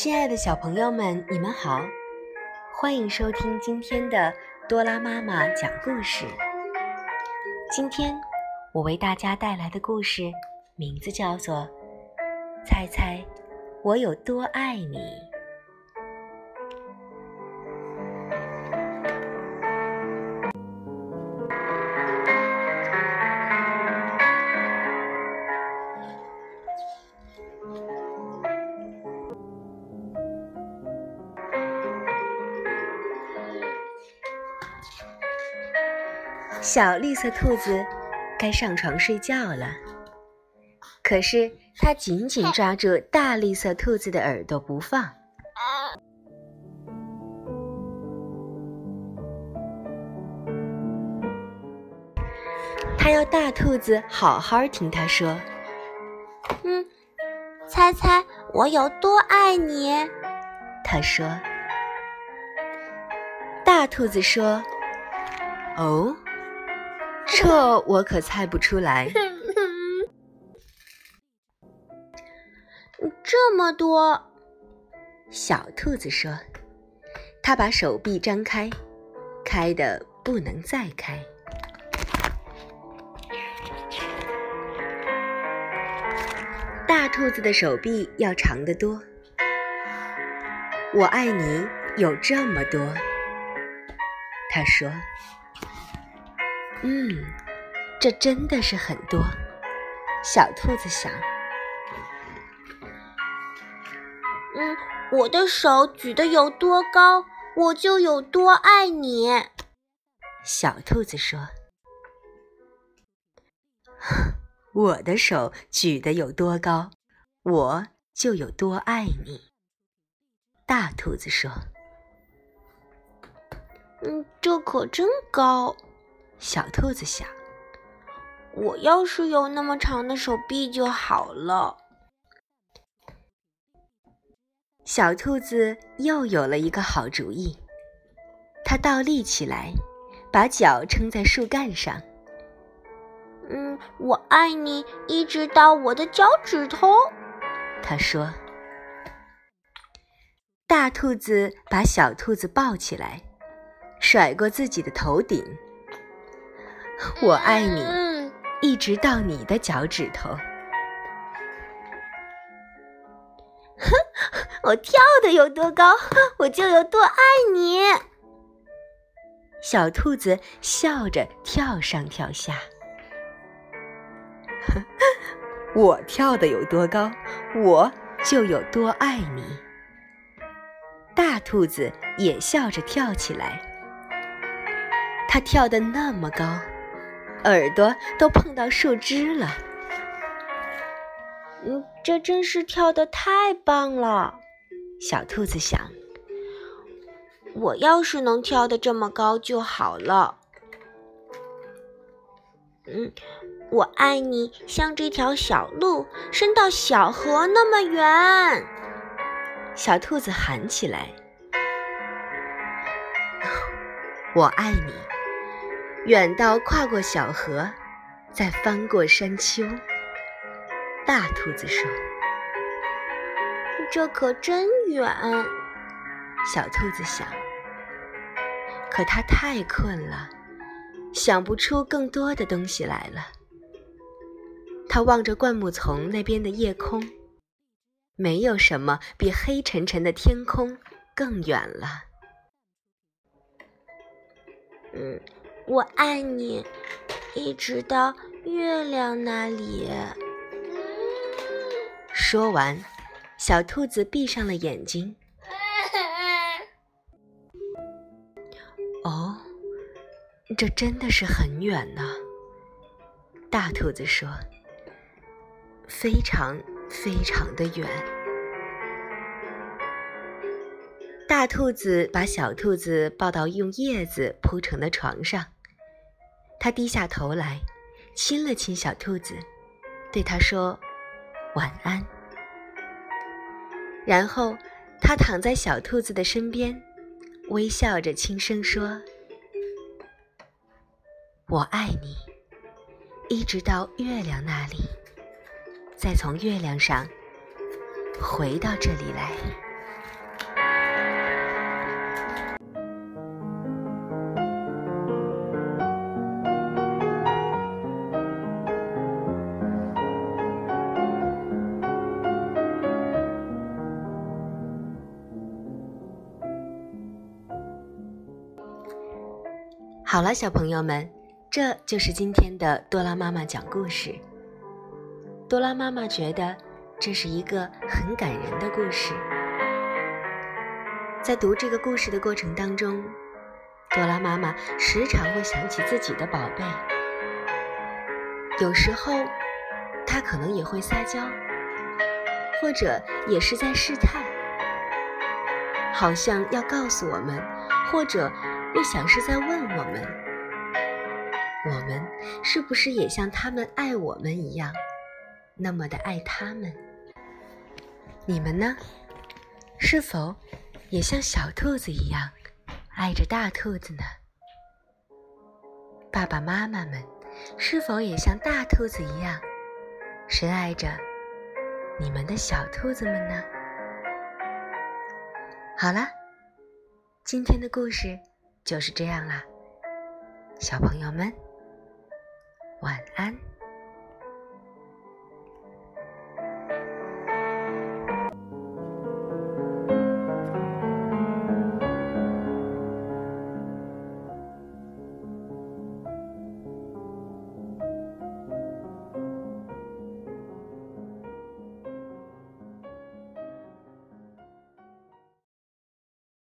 亲爱的小朋友们，你们好，欢迎收听今天的多拉妈妈讲故事。今天我为大家带来的故事名字叫做《猜猜我有多爱你》。小绿色兔子该上床睡觉了，可是它紧紧抓住大绿色兔子的耳朵不放。它要大兔子好好听它说：“嗯，猜猜我有多爱你？”它说。大兔子说：“哦。”这我可猜不出来。这么多，小兔子说：“它把手臂张开，开的不能再开。”大兔子的手臂要长得多。我爱你有这么多，他说。嗯，这真的是很多。小兔子想。嗯，我的手举得有多高，我就有多爱你。小兔子说：“ 我的手举得有多高，我就有多爱你。”大兔子说：“嗯，这可真高。”小兔子想：“我要是有那么长的手臂就好了。”小兔子又有了一个好主意，它倒立起来，把脚撑在树干上。“嗯，我爱你，一直到我的脚趾头。”他说。大兔子把小兔子抱起来，甩过自己的头顶。我爱你，一直到你的脚趾头。哼，我跳的有多高，我就有多爱你。小兔子笑着跳上跳下。我跳的有多高，我就有多爱你。大兔子也笑着跳起来。它跳的那么高。耳朵都碰到树枝了，嗯，这真是跳的太棒了。小兔子想：“我要是能跳得这么高就好了。”嗯，我爱你，像这条小路伸到小河那么远。小兔子喊起来：“ 我爱你。”远到跨过小河，再翻过山丘。大兔子说：“这可真远。”小兔子想。可它太困了，想不出更多的东西来了。它望着灌木丛那边的夜空，没有什么比黑沉沉的天空更远了。嗯。我爱你，一直到月亮那里。说完，小兔子闭上了眼睛。哦，这真的是很远呢。大兔子说：“非常非常的远。”大兔子把小兔子抱到用叶子铺成的床上。他低下头来，亲了亲小兔子，对它说：“晚安。”然后他躺在小兔子的身边，微笑着轻声说：“我爱你，一直到月亮那里，再从月亮上回到这里来。”好了，小朋友们，这就是今天的多拉妈妈讲故事。多拉妈妈觉得这是一个很感人的故事。在读这个故事的过程当中，多拉妈妈时常会想起自己的宝贝。有时候，她可能也会撒娇，或者也是在试探，好像要告诉我们，或者又想是在问我们：我们是不是也像他们爱我们一样，那么的爱他们？你们呢？是否？也像小兔子一样爱着大兔子呢？爸爸妈妈们是否也像大兔子一样深爱着你们的小兔子们呢？好了，今天的故事就是这样啦，小朋友们晚安。